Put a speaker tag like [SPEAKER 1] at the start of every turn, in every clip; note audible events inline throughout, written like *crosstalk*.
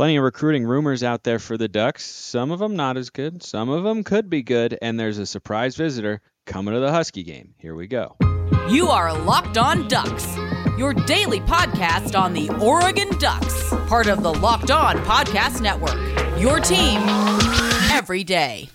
[SPEAKER 1] Plenty of recruiting rumors out there for the Ducks. Some of them not as good, some of them could be good, and there's a surprise visitor coming to the Husky game. Here we go.
[SPEAKER 2] You are Locked On Ducks, your daily podcast on the Oregon Ducks, part of the Locked On Podcast Network. Your team every day.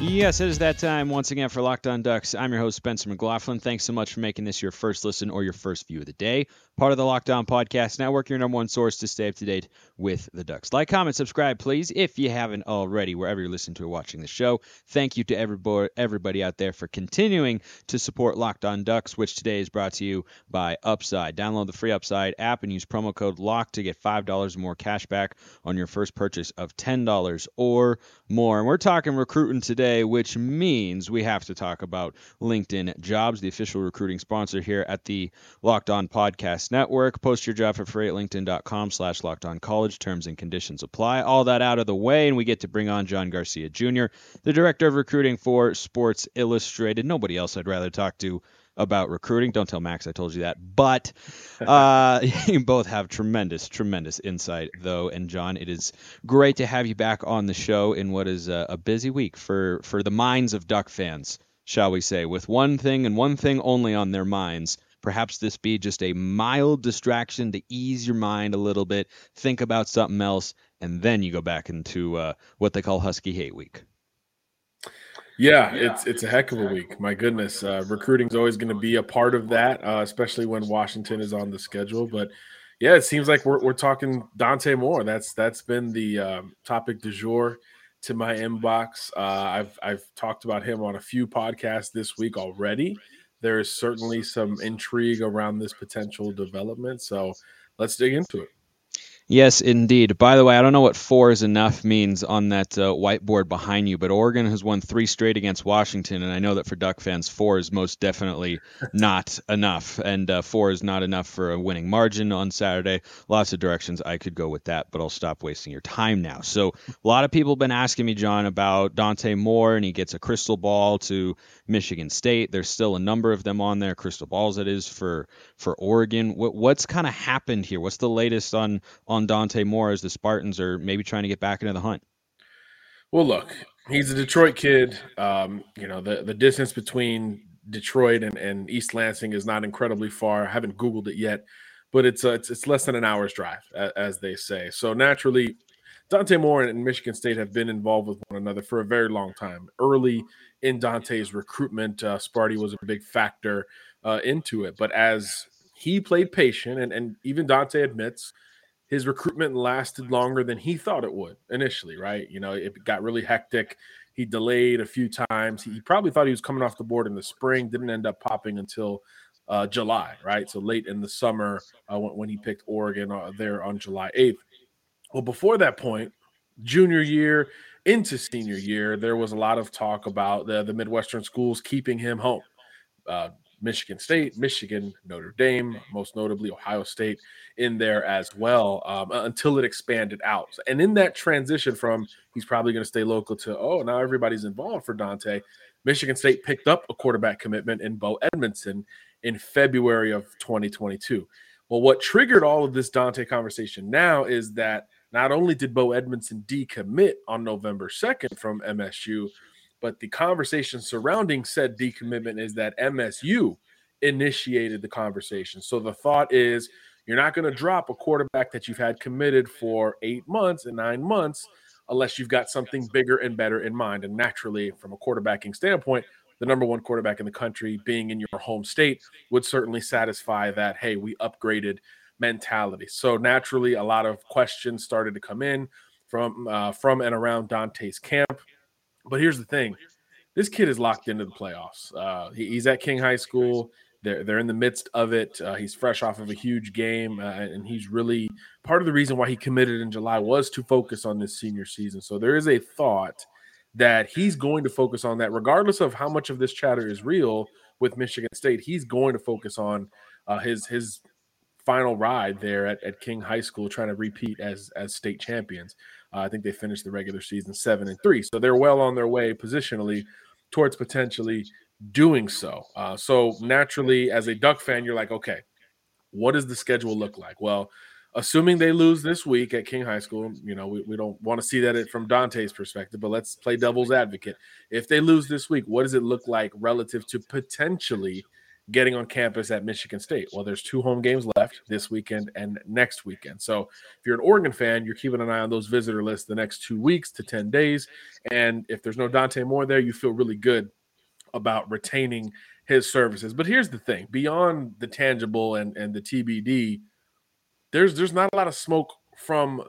[SPEAKER 1] Yes, it is that time once again for Locked On Ducks. I'm your host, Spencer McLaughlin. Thanks so much for making this your first listen or your first view of the day. Part of the Locked On Podcast Network, your number one source to stay up to date with the Ducks. Like, comment, subscribe, please, if you haven't already, wherever you're listening to or watching the show. Thank you to everybody, everybody out there for continuing to support Locked On Ducks, which today is brought to you by Upside. Download the free Upside app and use promo code LOCK to get $5 more cash back on your first purchase of $10 or more. And we're talking recruiting today, which means we have to talk about LinkedIn Jobs, the official recruiting sponsor here at the Locked On Podcast Network. Post your job for free at linkedin.com slash locked on college. Terms and conditions apply. All that out of the way, and we get to bring on John Garcia Jr., the director of recruiting for Sports Illustrated. Nobody else I'd rather talk to about recruiting. Don't tell Max I told you that. But uh, *laughs* you both have tremendous, tremendous insight, though. And John, it is great to have you back on the show in what is a, a busy week for for the minds of Duck fans, shall we say, with one thing and one thing only on their minds. Perhaps this be just a mild distraction to ease your mind a little bit, think about something else, and then you go back into uh, what they call Husky Hate Week.
[SPEAKER 3] Yeah, it's it's a heck of a week. My goodness, uh, recruiting is always going to be a part of that, uh, especially when Washington is on the schedule. But yeah, it seems like we're, we're talking Dante Moore. That's that's been the um, topic du jour to my inbox. Uh, I've I've talked about him on a few podcasts this week already. There is certainly some intrigue around this potential development. So let's dig into it.
[SPEAKER 1] Yes, indeed. By the way, I don't know what four is enough means on that uh, whiteboard behind you, but Oregon has won three straight against Washington, and I know that for Duck fans, four is most definitely not enough, and uh, four is not enough for a winning margin on Saturday. Lots of directions I could go with that, but I'll stop wasting your time now. So, a lot of people have been asking me, John, about Dante Moore, and he gets a crystal ball to Michigan State. There's still a number of them on there, crystal balls that is for for Oregon. What, what's kind of happened here? What's the latest on on Dante Moore as the Spartans are maybe trying to get back into the hunt?
[SPEAKER 3] Well, look, he's a Detroit kid. Um, you know, the the distance between Detroit and, and East Lansing is not incredibly far. I haven't Googled it yet, but it's it's, it's less than an hour's drive, as they say. So naturally, Dante Moore and Michigan State have been involved with one another for a very long time. Early in Dante's recruitment, uh, Sparty was a big factor uh, into it. But as he played patient, and, and even Dante admits his recruitment lasted longer than he thought it would initially, right? You know, it got really hectic. He delayed a few times. He probably thought he was coming off the board in the spring, didn't end up popping until uh, July, right? So late in the summer uh, when, when, he picked Oregon uh, there on July 8th. Well, before that point, junior year into senior year, there was a lot of talk about the, the Midwestern schools keeping him home. Uh, Michigan State, Michigan, Notre Dame, most notably Ohio State in there as well um, until it expanded out. And in that transition from he's probably going to stay local to, oh, now everybody's involved for Dante, Michigan State picked up a quarterback commitment in Bo Edmondson in February of 2022. Well, what triggered all of this Dante conversation now is that not only did Bo Edmondson decommit on November 2nd from MSU, but the conversation surrounding said decommitment is that MSU initiated the conversation. So the thought is you're not going to drop a quarterback that you've had committed for eight months and nine months unless you've got something bigger and better in mind. And naturally, from a quarterbacking standpoint, the number one quarterback in the country being in your home state would certainly satisfy that, hey, we upgraded mentality. So naturally, a lot of questions started to come in from uh, from and around Dante's camp. But here's the thing: this kid is locked into the playoffs. Uh, he, he's at King High School. They're they're in the midst of it. Uh, he's fresh off of a huge game, uh, and he's really part of the reason why he committed in July was to focus on this senior season. So there is a thought that he's going to focus on that, regardless of how much of this chatter is real with Michigan State. He's going to focus on uh, his his final ride there at, at King High School, trying to repeat as as state champions. Uh, I think they finished the regular season seven and three, so they're well on their way positionally towards potentially doing so. Uh, so naturally, as a Duck fan, you're like, okay, what does the schedule look like? Well, assuming they lose this week at King High School, you know, we, we don't want to see that it, from Dante's perspective, but let's play devil's advocate. If they lose this week, what does it look like relative to potentially getting on campus at Michigan State? Well, there's two home games left this weekend and next weekend. So if you're an Oregon fan, you're keeping an eye on those visitor lists the next two weeks to 10 days. And if there's no Dante Moore there, you feel really good about retaining his services. But here's the thing beyond the tangible and, and the TBD, there's there's not a lot of smoke from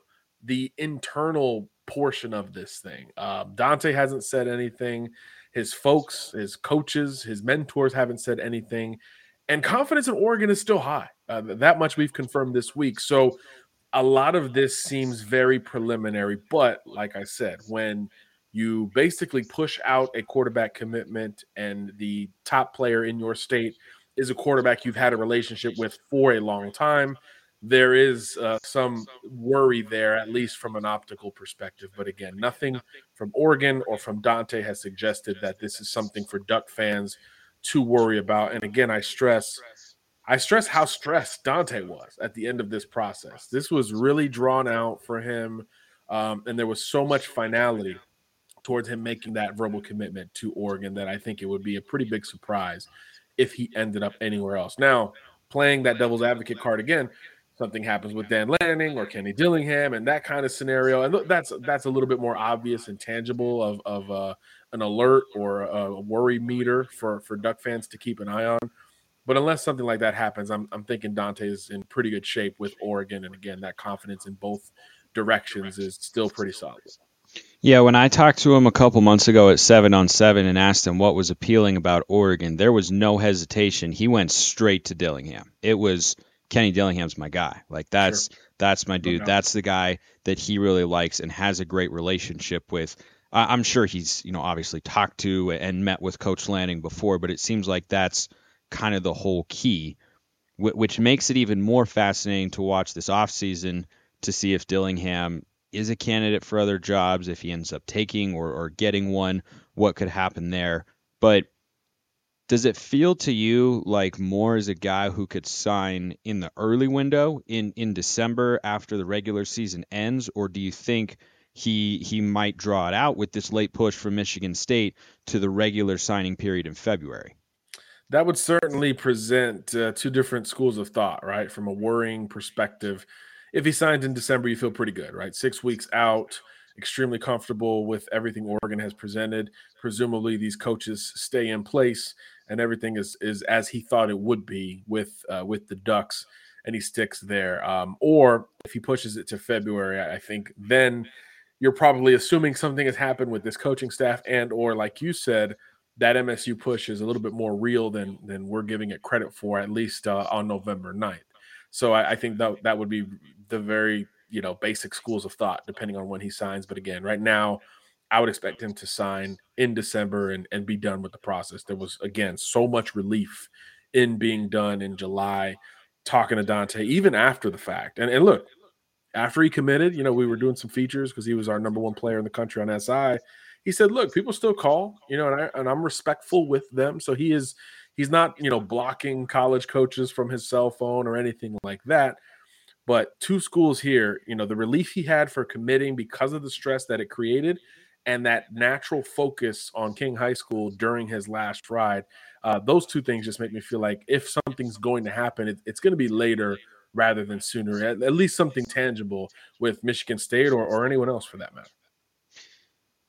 [SPEAKER 3] the internal portion of this thing. Um, Dante hasn't said anything. His folks, his coaches, his mentors haven't said anything. And confidence in Oregon is still high. Uh, that much we've confirmed this week. So a lot of this seems very preliminary. But like I said, when you basically push out a quarterback commitment and the top player in your state is a quarterback you've had a relationship with for a long time there is uh, some worry there, at least from an optical perspective. But again, nothing from Oregon or from Dante has suggested that this is something for Duck fans to worry about. And again, I stress, I stress how stressed Dante was at the end of this process. This was really drawn out for him, um, and there was so much finality towards him making that verbal commitment to Oregon that I think it would be a pretty big surprise if he ended up anywhere else. Now, playing that devil's advocate card again, something happens with Dan Lanning or Kenny Dillingham and that kind of scenario. And that's that's a little bit more obvious and tangible of of uh, an alert or a worry meter for for Duck fans to keep an eye on. But unless something like that happens, I'm I'm thinking Dante is in pretty good shape with Oregon, and again, that confidence in both directions is still pretty solid.
[SPEAKER 1] Yeah, when I talked to him a couple months ago at seven on seven and asked him what was appealing about Oregon, there was no hesitation. He went straight to Dillingham. It was Kenny Dillingham's my guy. Like that's sure. that's my dude. That's the guy that he really likes and has a great relationship with. I'm sure he's you know obviously talked to and met with Coach Lanning before, but it seems like that's kind of the whole key, which makes it even more fascinating to watch this offseason to see if Dillingham is a candidate for other jobs, if he ends up taking or, or getting one, what could happen there. But does it feel to you like Moore is a guy who could sign in the early window in, in December after the regular season ends, or do you think he he might draw it out with this late push from Michigan State to the regular signing period in February?
[SPEAKER 3] That would certainly present uh, two different schools of thought, right? From a worrying perspective, if he signs in December, you feel pretty good, right? Six weeks out extremely comfortable with everything Oregon has presented. Presumably, these coaches stay in place and everything is is as he thought it would be with uh, with the Ducks, and he sticks there. Um, or if he pushes it to February, I think then you're probably assuming something has happened with this coaching staff, and or like you said, that MSU push is a little bit more real than than we're giving it credit for, at least uh, on November 9th. So I, I think that that would be the very you know basic schools of thought, depending on when he signs. But again, right now I would expect him to sign in December and, and be done with the process. There was, again, so much relief in being done in July, talking to Dante, even after the fact. And, and look, after he committed, you know, we were doing some features because he was our number one player in the country on SI. He said, look, people still call, you know, and, I, and I'm respectful with them. So he is, he's not, you know, blocking college coaches from his cell phone or anything like that. But two schools here, you know, the relief he had for committing because of the stress that it created – and that natural focus on King High School during his last ride. Uh, those two things just make me feel like if something's going to happen, it, it's going to be later rather than sooner. At, at, least something tangible with Michigan State or, or anyone else for that matter.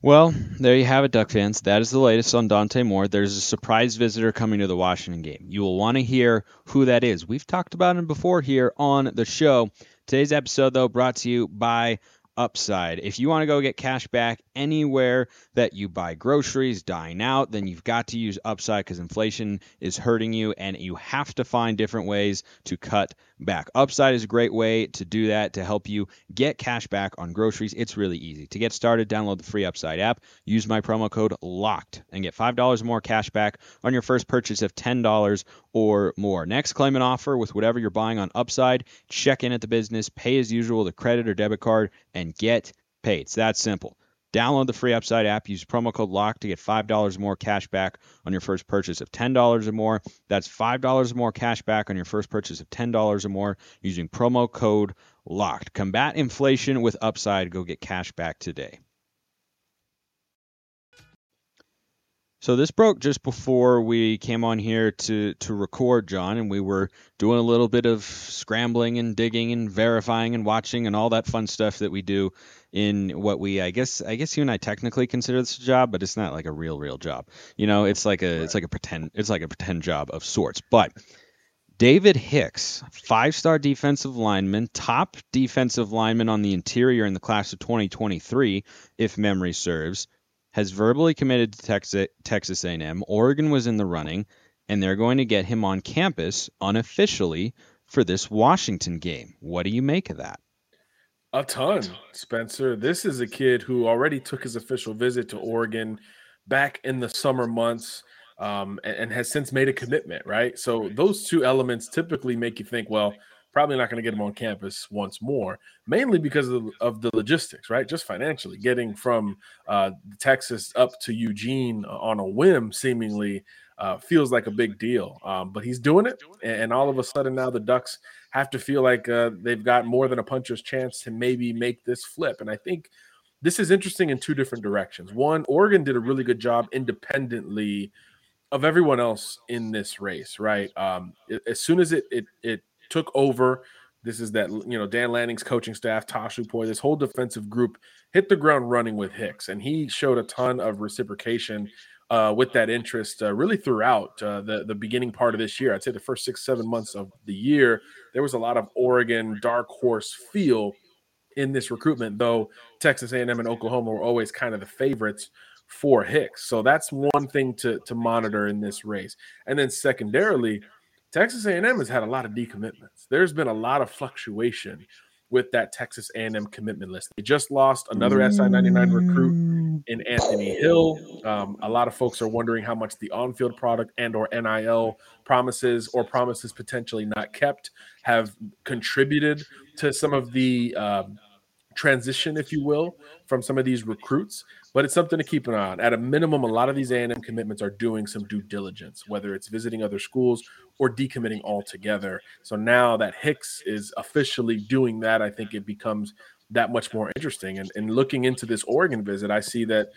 [SPEAKER 1] Well, there you have it, Duck fans. That is the latest on Dante Moore. There's a surprise visitor coming to the Washington game. You will want to hear who that is. We've talked about him before here on the show. Today's episode, though, brought to you by upside. If you want to go get cash back anywhere that you buy groceries, dine out, then you've got to use upside because inflation is hurting you and you have to find different ways to cut back. Upside is a great way to do that to help you get cash back on groceries. It's really easy. To get started, download the free Upside app, use my promo code LOCKED, and get $5 more cash back on your first purchase of $10 or more. Next, claim an offer with whatever you're buying on Upside, check in at the business, pay as usual with a credit or debit card, and get paid. It's that simple. Download the free Upside app. Use promo code LOCK to get $5 more cash back on your first purchase of $10 or more. That's $5 more cash back on your first purchase of $10 or more using promo code LOCKED. Combat inflation with Upside. Go get cash back today. So this broke just before we came on here to to record, John, and we were doing a little bit of scrambling and digging and verifying and watching and all that fun stuff that we do in what we I guess I guess you and I technically consider this a job, but it's not like a real real job. You know, it's like a right. it's like a pretend it's like a pretend job of sorts. But David Hicks, five-star defensive lineman, top defensive lineman on the interior in the class of 2023, if memory serves has verbally committed to Texas, Texas A&M. Oregon was in the running, and they're going to get him on campus unofficially for this Washington game. What do you make of that?
[SPEAKER 3] A ton, Spencer. This is a kid who already took his official visit to Oregon back in the summer months um, and, and has since made a commitment, right? So those two elements typically make you think, well, probably not going to get him on campus once more, mainly because of the, of the logistics, right? Just financially, getting from uh, Texas up to Eugene on a whim seemingly uh, feels like a big deal. Um, but he's doing it, and all of a sudden now the Ducks have to feel like uh, they've got more than a puncher's chance to maybe make this flip. And I think this is interesting in two different directions. One, Oregon did a really good job independently of everyone else in this race, right? Um, as soon as it it it took over. This is that you know Dan Lanning's coaching staff, Tosh Lupoi, this whole defensive group hit the ground running with Hicks, and he showed a ton of reciprocation uh, with that interest uh, really throughout uh, the the beginning part of this year. I'd say the first six seven months of the year, there was a lot of Oregon dark horse feel in this recruitment, though Texas A&M and Oklahoma were always kind of the favorites for Hicks. So that's one thing to to monitor in this race, and then secondarily Texas A&M has had a lot of decommitments. There's been a lot of fluctuation with that Texas A&M commitment list. They just lost another SI99 recruit in Anthony Hill. Um, a lot of folks are wondering how much the on-field product and or NIL promises or promises potentially not kept have contributed to some of the um, transition, if you will, from some of these recruits but it's something to keep an eye on. At a minimum, a lot of these A&M commitments are doing some due diligence, whether it's visiting other schools or decommitting altogether. So now that Hicks is officially doing that, I think it becomes that much more interesting. And, and looking into this Oregon visit, I see that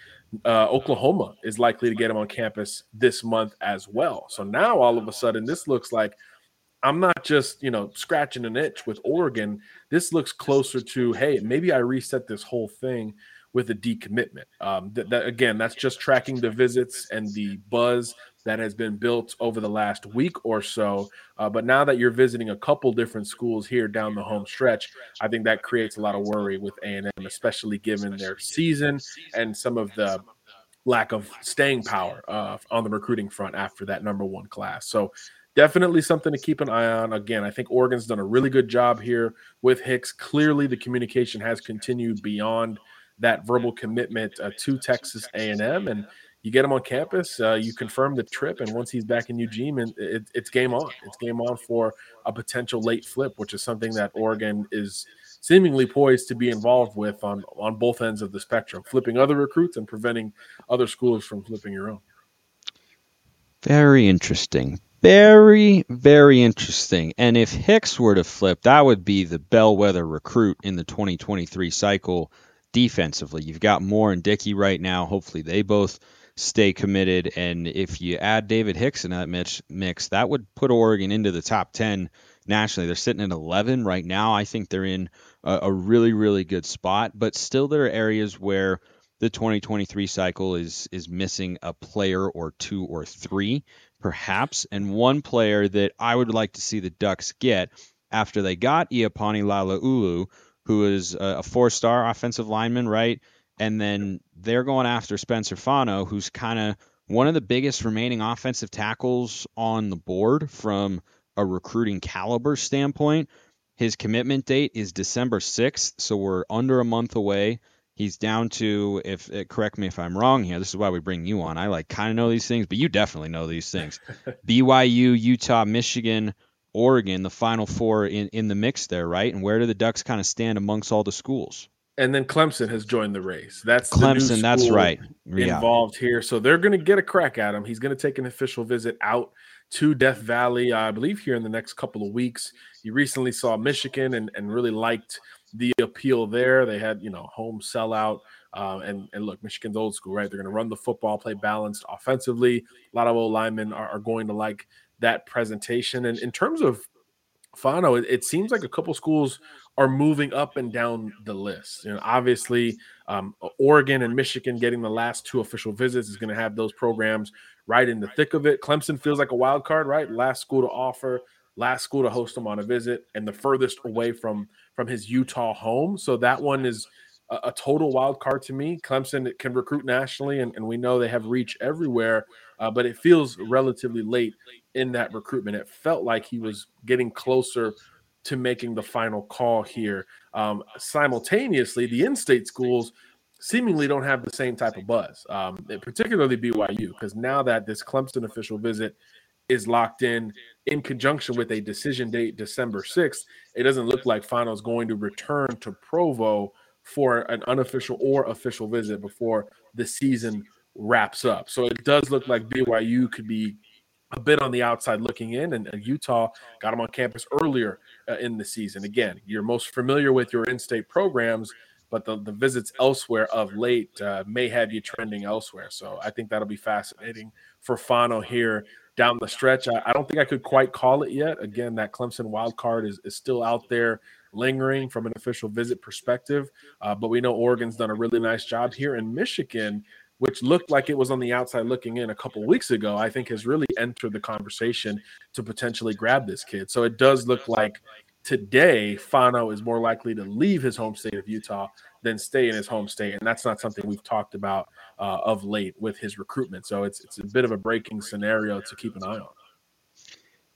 [SPEAKER 3] uh, Oklahoma is likely to get him on campus this month as well. So now all of a sudden, this looks like I'm not just, you know, scratching an itch with Oregon. This looks closer to, hey, maybe I reset this whole thing with a decommitment. Um, that, that again, that's just tracking the visits and the buzz that has been built over the last week or so. Uh, but now that you're visiting a couple different schools here down the home stretch, I think that creates a lot of worry with A&M, especially given their season and some of the lack of staying power uh, on the recruiting front after that number one class. So definitely something to keep an eye on. Again, I think Oregon's done a really good job here with Hicks. Clearly, the communication has continued beyond – that verbal commitment uh, to Texas A&M, and you get him on campus. Uh, you confirm the trip, and once he's back in Eugene, and it, it's game on. It's game on for a potential late flip, which is something that Oregon is seemingly poised to be involved with on on both ends of the spectrum, flipping other recruits and preventing other schools from flipping your own.
[SPEAKER 1] Very interesting. Very, very interesting. And if Hicks were to flip, that would be the bellwether recruit in the 2023 cycle defensively. You've got Moore and Dickey right now. Hopefully, they both stay committed. And if you add David Hicks in that mix, that would put Oregon into the top 10 nationally. They're sitting at 11 right now. I think they're in a, a really, really good spot. But still, there are areas where the 2023 cycle is is missing a player or two or three, perhaps. And one player that I would like to see the Ducks get after they got Iapani Laloulu who is a four star offensive lineman, right? And then they're going after Spencer Fano, who's kind of one of the biggest remaining offensive tackles on the board from a recruiting caliber standpoint. His commitment date is December 6th, so we're under a month away. He's down to if uh, correct me if I'm wrong here. This is why we bring you on. I like kind of know these things, but you definitely know these things. *laughs* BYU, Utah, Michigan, Oregon, the Final Four in, in the mix there, right? And where do the Ducks kind of stand amongst all the schools?
[SPEAKER 3] and then Clemson has joined the race. That's
[SPEAKER 1] Clemson. that's right.
[SPEAKER 3] Yeah. Involved here, so they're going to get a crack at him. He's going to take an official visit out to Death Valley, I believe, here in the next couple of weeks. He recently saw Michigan and, and really liked the appeal there. They had you know home sellout. Uh, and and look, Michigan's old school, right? They're going to run the football, play balanced offensively. A lot of old linemen are, are going to like that presentation. And in terms of Fano, it, it, seems like a couple schools are moving up and down the list. You know, obviously, um, Oregon and Michigan getting the last two official visits is going to have those programs right in the thick of it. Clemson feels like a wild card, right? Last school to offer, last school to host him on a visit, and the furthest away from from his Utah home. So that one is a, a total wild card to me. Clemson can recruit nationally, and, and we know they have reach everywhere, uh, but it feels relatively late in that recruitment. It felt like he was getting closer to making the final call here. Um, simultaneously, the in-state schools seemingly don't have the same type of buzz, um, particularly BYU, because now that this Clemson official visit is locked in in conjunction with a decision date December 6th, it doesn't look like Fano is going to return to Provo for an unofficial or official visit before the season wraps up. So it does look like BYU could be a bit on the outside looking in, and, and Utah got them on campus earlier uh, in the season. Again, you're most familiar with your in-state programs, but the, the visits elsewhere of late uh, may have you trending elsewhere. So I think that'll be fascinating for Fano here down the stretch. I, I don't think I could quite call it yet. Again, that Clemson wild card is, is still out there lingering from an official visit perspective, uh, but we know Oregon's done a really nice job here in Michigan which looked like it was on the outside looking in a couple weeks ago, I think has really entered the conversation to potentially grab this kid. So it does look like today Fano is more likely to leave his home state of Utah than stay in his home state, and that's not something we've talked about uh, of late with his recruitment. So it's it's a bit of a breaking scenario to keep an eye on.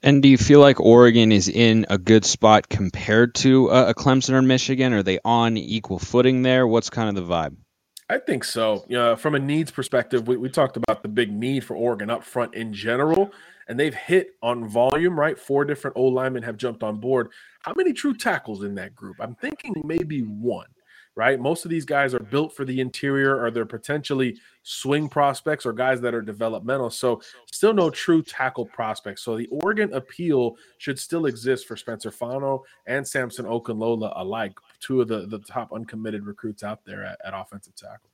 [SPEAKER 1] And do you feel like Oregon is in a good spot compared to a Clemson or Michigan? Are they on equal footing there? What's kind of the vibe?
[SPEAKER 3] I think so. Know, from a needs perspective, we, we talked about the big need for Oregon up front in general, and they've hit on volume, right? Four different old linemen have jumped on board. How many true tackles in that group? I'm thinking maybe one right? Most of these guys are built for the interior or they're potentially swing prospects or guys that are developmental. So, still no true tackle prospects. So, the Oregon appeal should still exist for Spencer Fano and Samson Okunlola alike, two of the, the top uncommitted recruits out there at, at offensive tackle.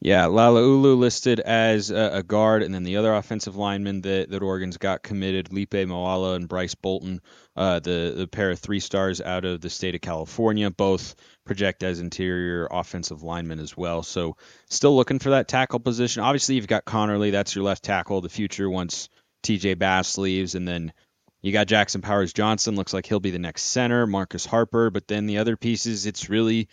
[SPEAKER 1] Yeah, Laloulu listed as a, guard, and then the other offensive linemen that, that Oregon's got committed, Lipe Moala and Bryce Bolton, uh, the, the pair of three stars out of the state of California, both project as interior offensive linemen as well. So still looking for that tackle position. Obviously, you've got Conerly, that's your left tackle, the future once TJ Bass leaves, and then you got Jackson Powers Johnson, looks like he'll be the next center, Marcus Harper, but then the other pieces, it's really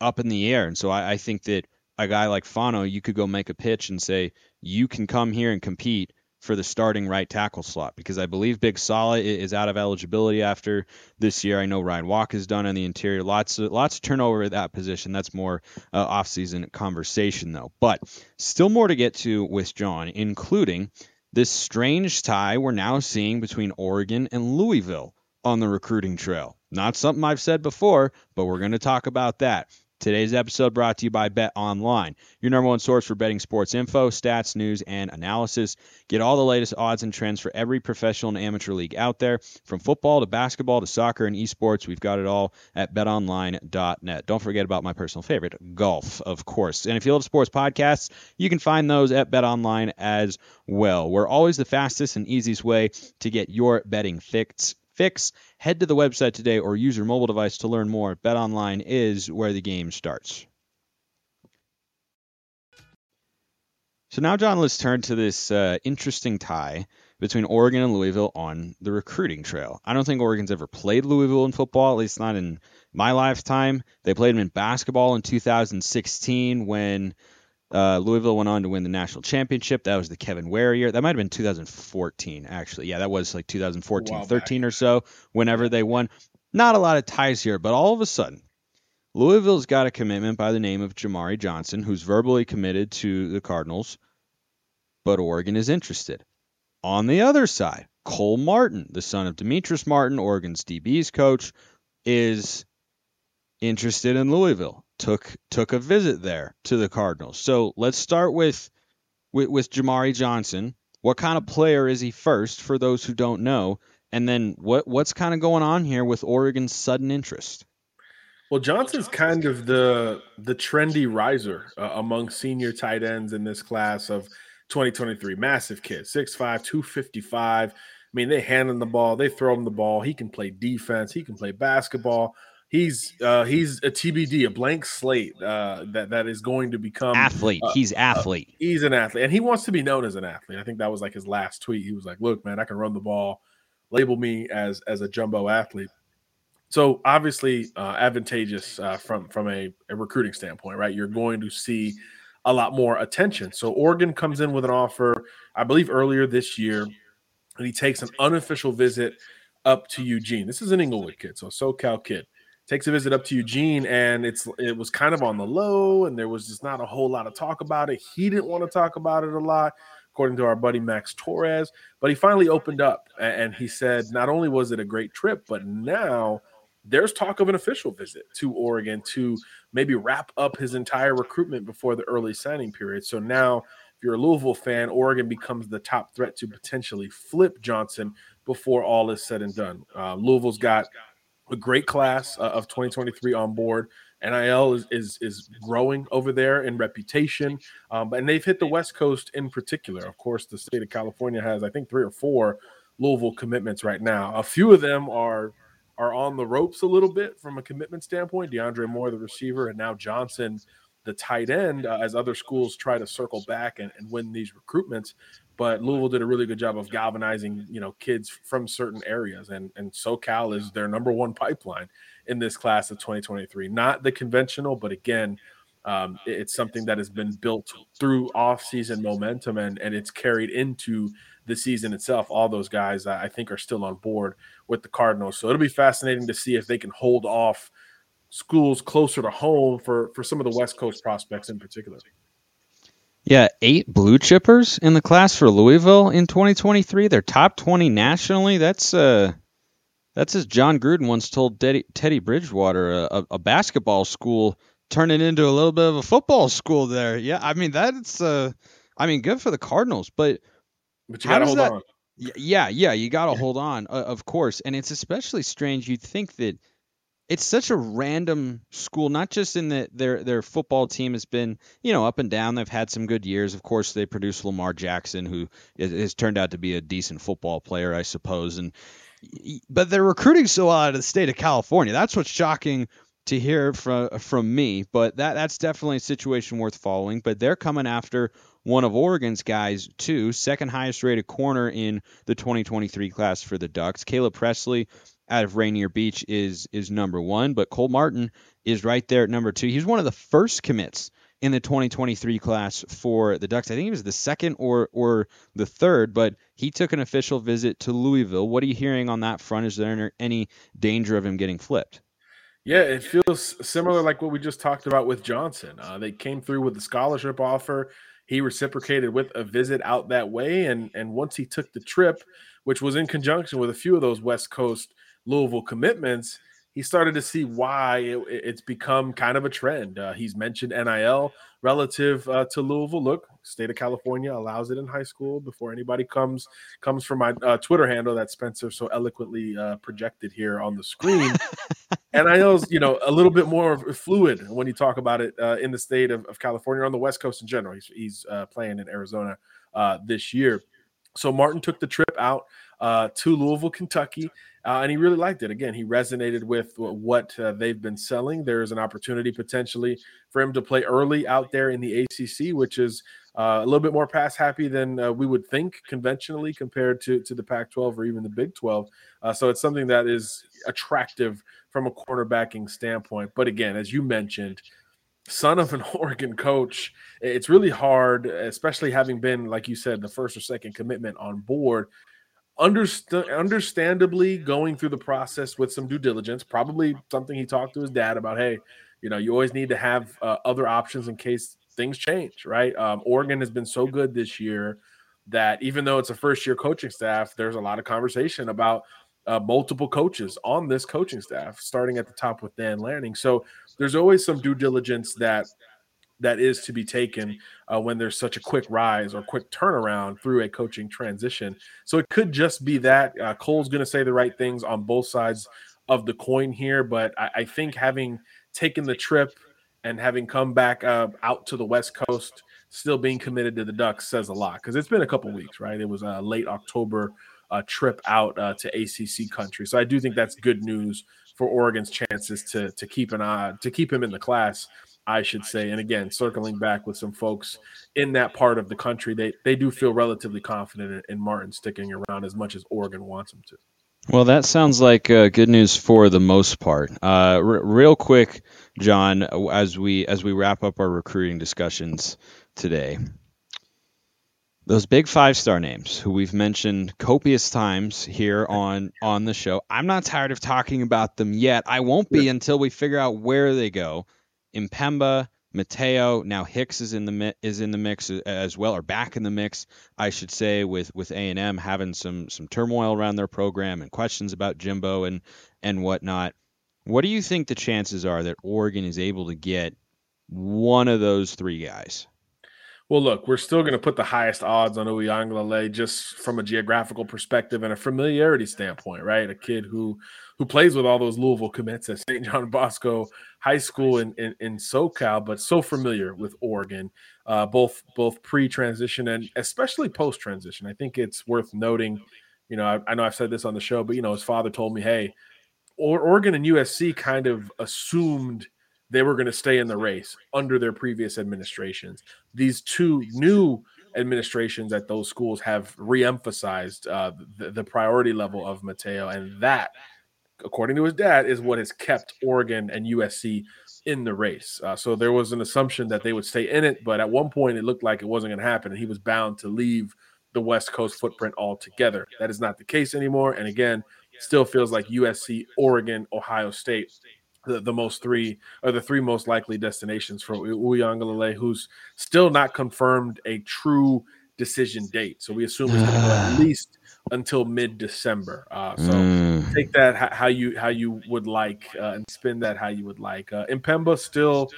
[SPEAKER 1] up in the air. And so I, I think that a guy like Fano, you could go make a pitch and say, you can come here and compete for the starting right tackle slot because I believe Big Sala is out of eligibility after this year. I know Ryan Walk has done on the interior. Lots of lots of turnover at that position. That's more uh, offseason conversation though. But still more to get to with John, including this strange tie we're now seeing between Oregon and Louisville on the recruiting trail. Not something I've said before, but we're going to talk about that. Today's episode brought to you by Bet Online, your number one source for betting sports info, stats, news, and analysis. Get all the latest odds and trends for every professional and amateur league out there, from football to basketball to soccer and esports. We've got it all at betonline.net. Don't forget about my personal favorite, golf, of course. And if you love sports podcasts, you can find those at BetOnline as well. We're always the fastest and easiest way to get your betting fix fix. Head to the website today or use your mobile device to learn more. BetOnline is where the game starts. So now, John, let's turn to this uh, interesting tie between Oregon and Louisville on the recruiting trail. I don't think Oregon's ever played Louisville in football, at least not in my lifetime. They played them in basketball in 2016 when uh, Louisville went on to win the national championship. That was the Kevin Ware year. That might have been 2014, actually. Yeah, that was like 2014, 13 or so, whenever they won. Not a lot of ties here, but all of a sudden, Louisville's got a commitment by the name of Jamari Johnson, who's verbally committed to the Cardinals, but Oregon is interested. On the other side, Cole Martin, the son of Demetrius Martin, Oregon's DB's coach, is interested in Louisville. Took took a visit there to the Cardinals. So let's start with with, with Jamari Johnson. What kind of player is he first for those who don't know? And then what what's kind of going on here with Oregon's sudden interest?
[SPEAKER 3] Well, Johnson's kind of the the trendy riser uh, among senior tight ends in this class of 2023. Massive kid, 6'5, 255. I mean, they hand him the ball, they throw him the ball. He can play defense, he can play basketball. He's uh, he's a TBD, a blank slate uh, that that is going to become
[SPEAKER 1] athlete.
[SPEAKER 3] Uh,
[SPEAKER 1] he's athlete.
[SPEAKER 3] Uh, he's an athlete, and he wants to be known as an athlete. I think that was like his last tweet. He was like, "Look, man, I can run the ball. Label me as as a jumbo athlete." So obviously uh, advantageous uh, from from a, a, recruiting standpoint, right? You're going to see a lot more attention. So Oregon comes in with an offer, I believe earlier this year, and he takes an unofficial visit up to Eugene. This is an Inglewood kid, so SoCal kid takes a visit up to Eugene, and it's it was kind of on the low, and there was just not a whole lot of talk about it. He didn't want to talk about it a lot according to our buddy Max Torres. But he finally opened up and he said, not only was it a great trip, but now there's talk of an official visit to Oregon to maybe wrap up his entire recruitment before the early signing period. So now, if you're a Louisville fan, Oregon becomes the top threat to potentially flip Johnson before all is said and done. Uh, Louisville's got a great class uh, of 2023 on board. NIL is, is is growing over there in reputation, um, and they've hit the West Coast in particular. Of course, the state of California has, I think, three or four Louisville commitments right now. A few of them are are on the ropes a little bit from a commitment standpoint. DeAndre Moore, the receiver, and now Johnson, the tight end, uh, as other schools try to circle back and, and win these recruitments. But Louisville did a really good job of galvanizing, you know, kids from certain areas, and and SoCal is their number one pipeline in this class of 2023. Not the conventional, but again, um, it's something that has been built through off-season momentum, and and it's carried into the season itself. All those guys, I think, are still on board with the Cardinals. So it'll be fascinating to see if they can hold off schools closer to home for for some of the West Coast prospects in particular.
[SPEAKER 1] Yeah, eight blue chippers in the class for Louisville in 2023. They're top 20 nationally. That's uh, that's as John Gruden once told Teddy, Teddy Bridgewater, a, a, basketball school turning into a little bit of a football school there. Yeah, I mean that's uh, I mean good for the Cardinals, but
[SPEAKER 3] but you got to hold that, on.
[SPEAKER 1] Yeah, yeah, you got to hold on, uh, of course. And it's especially strange. You'd think that it's such a random school, not just in that their their football team has been, you know, up and down. They've had some good years. Of course, they produced Lamar Jackson, who has turned out to be a decent football player, I suppose. And but they're recruiting so well out of the state of California. That's what's shocking to hear from from me. But that that's definitely a situation worth following. But they're coming after one of Oregon's guys, too, second highest rated corner in the 2023 class for the Ducks. Caleb Presley out of Rainier Beach is is number one, but Cole Martin is right there at number two. He was one of the first commits in the 2023 class for the Ducks. I think he was the second or or the third, but he took an official visit to Louisville. What are you hearing on that front? Is there any danger of him getting flipped?
[SPEAKER 3] Yeah, it feels similar like what we just talked about with Johnson. Uh, they came through with the scholarship offer he reciprocated with a visit out that way. And and once he took the trip, which was in conjunction with a few of those West Coast Louisville commitments, he started to see why it, it's become kind of a trend. Uh, he's mentioned NIL relative uh, to Louisville. Look, state of California allows it in high school before anybody comes comes from my uh, Twitter handle that Spencer so eloquently uh, projected here on the screen. *laughs* NIL's you know a little bit more fluid when you talk about it uh, in the state of, of, California on the West Coast in general. He's, he's uh, playing in Arizona uh, this year. So Martin took the trip out to Louisville, Kentucky uh, and he really liked it. Again, he resonated with what uh, they've been selling. There is an opportunity potentially for him to play early out there in the ACC, which is uh, a little bit more pass happy than uh, we would think conventionally compared to, to the Pac 12 or even the Big 12. Uh, so it's something that is attractive from a quarterbacking standpoint. But again, as you mentioned, son of an *laughs* Oregon coach, it's really hard, especially having been, like you said, the first or second commitment on board Underst- understandably going through the process with some due diligence probably something he talked to his dad about hey you know you always need to have uh, other options in case things change right um, oregon has been so good this year that even though it's a first year coaching staff there's a lot of conversation about uh, multiple coaches on this coaching staff, starting at the top with Dan Lanning. So there's always some due diligence that that is to be taken uh, when there's such a quick rise or quick turnaround through a coaching transition. So it could just be that uh, Cole's going to say the right things on both sides of the coin here, but I, I think having taken the trip and having come back uh, out to the West Coast, still being committed to the Ducks says a lot because it's been a couple weeks, right? It was a late October uh, trip out uh, to ACC country, so I do think that's good news for Oregon's chances to to keep an eye to keep him in the class. I should say, and again, circling back with some folks in that part of the country, they they do feel relatively confident in, in Martin sticking around as much as Oregon wants him to.
[SPEAKER 1] Well, that sounds like uh, good news for the most part. Uh, r- real quick, John, as we as we wrap up our recruiting discussions today, those big five star names who we've mentioned copious times here on on the show. I'm not tired of talking about them yet. I won't be until we figure out where they go. M'Pemba, Matayo, now Hicks is in the is in the mix as well, or back in the mix, I should say, with with A and M having some some turmoil around their program and questions about Jimbo and and whatnot. What do you think the chances are that Oregon is able to get one of those three guys?
[SPEAKER 3] Well, look, we're still going to put the highest odds on Uiagalelei just from a geographical perspective and a familiarity standpoint, right? A kid who who plays with all those Louisville commits at St. John Bosco High School in, in, in SoCal, but so familiar with Oregon, uh, both both pre-transition and especially post-transition. I think it's worth noting. You know, I, I know I've said this on the show, but you know, his father told me, "Hey, Oregon and USC kind of assumed." They were going to stay in the race under their previous administrations. These two new administrations at those schools have reemphasized uh, the, the priority level of Matayo, and that, according to his dad, is what has kept Oregon and USC in the race. Uh, so there was an assumption that they would stay in it, but at one point it looked like it wasn't going to happen, and he was bound to leave the West Coast footprint altogether. That is not the case anymore, and again, still feels like USC, Oregon, Ohio State the, the most three or the three most likely destinations for Uiagalelei, who's still not confirmed a true decision date. So we assume it's going to go at least until mid December. Uh, so mm. take that how you how you would like uh, and spin that how you would like. Uh, M'Pemba still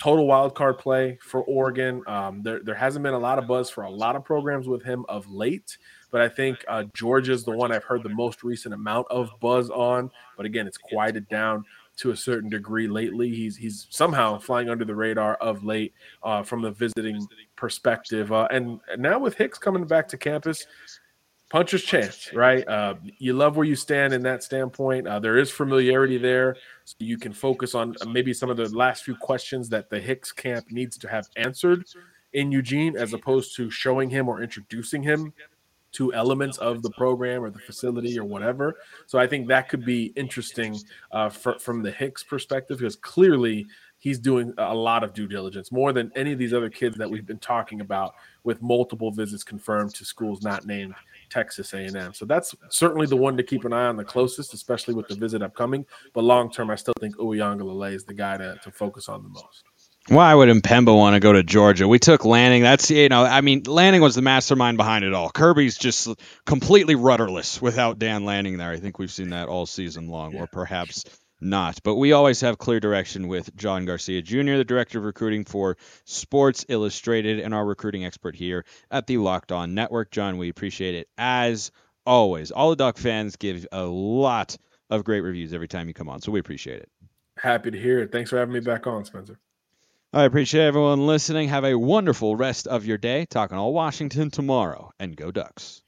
[SPEAKER 3] total wild card play for Oregon. Um, there there hasn't been a lot of buzz for a lot of programs with him of late. But I think uh, Georgia's the one I've heard the most recent amount of buzz on. But again, it's quieted down to a certain degree lately. He's he's somehow flying under the radar of late uh, from the visiting perspective. Uh, and, now with Hicks coming back to campus, puncher's chance, right? Uh, you love where you stand in that standpoint. Uh, there is familiarity there, so you can focus on maybe some of the last few questions that the Hicks camp needs to have answered in Eugene, as opposed to showing him or introducing him to elements of the program or the facility or whatever. So I think that could be interesting uh, for, from the Hicks perspective because clearly he's doing a lot of due diligence more than any of these other kids that we've been talking about with multiple visits confirmed to schools not named Texas A&M. So that's certainly the one to keep an eye on the closest, especially with the visit upcoming. But long term, I still think Uiagalelei is the guy to, to focus on the most.
[SPEAKER 1] Why would M'Pemba want to go to Georgia? We took Lanning. That's you know, I mean, Lanning was the mastermind behind it all. Kirby's just completely rudderless without Dan Lanning there. I think we've seen that all season long, yeah. or perhaps not. But we always have clear direction with John Garcia Jr., the director of recruiting for Sports Illustrated, and our recruiting expert here at the Locked On Network. John, we appreciate it as always. All the Duck fans give a lot of great reviews every time you come on, so we appreciate it.
[SPEAKER 3] Happy to hear it. Thanks for having me back on, Spencer.
[SPEAKER 1] I appreciate everyone listening. Have a wonderful rest of your day. Talking all Washington tomorrow, and go Ducks.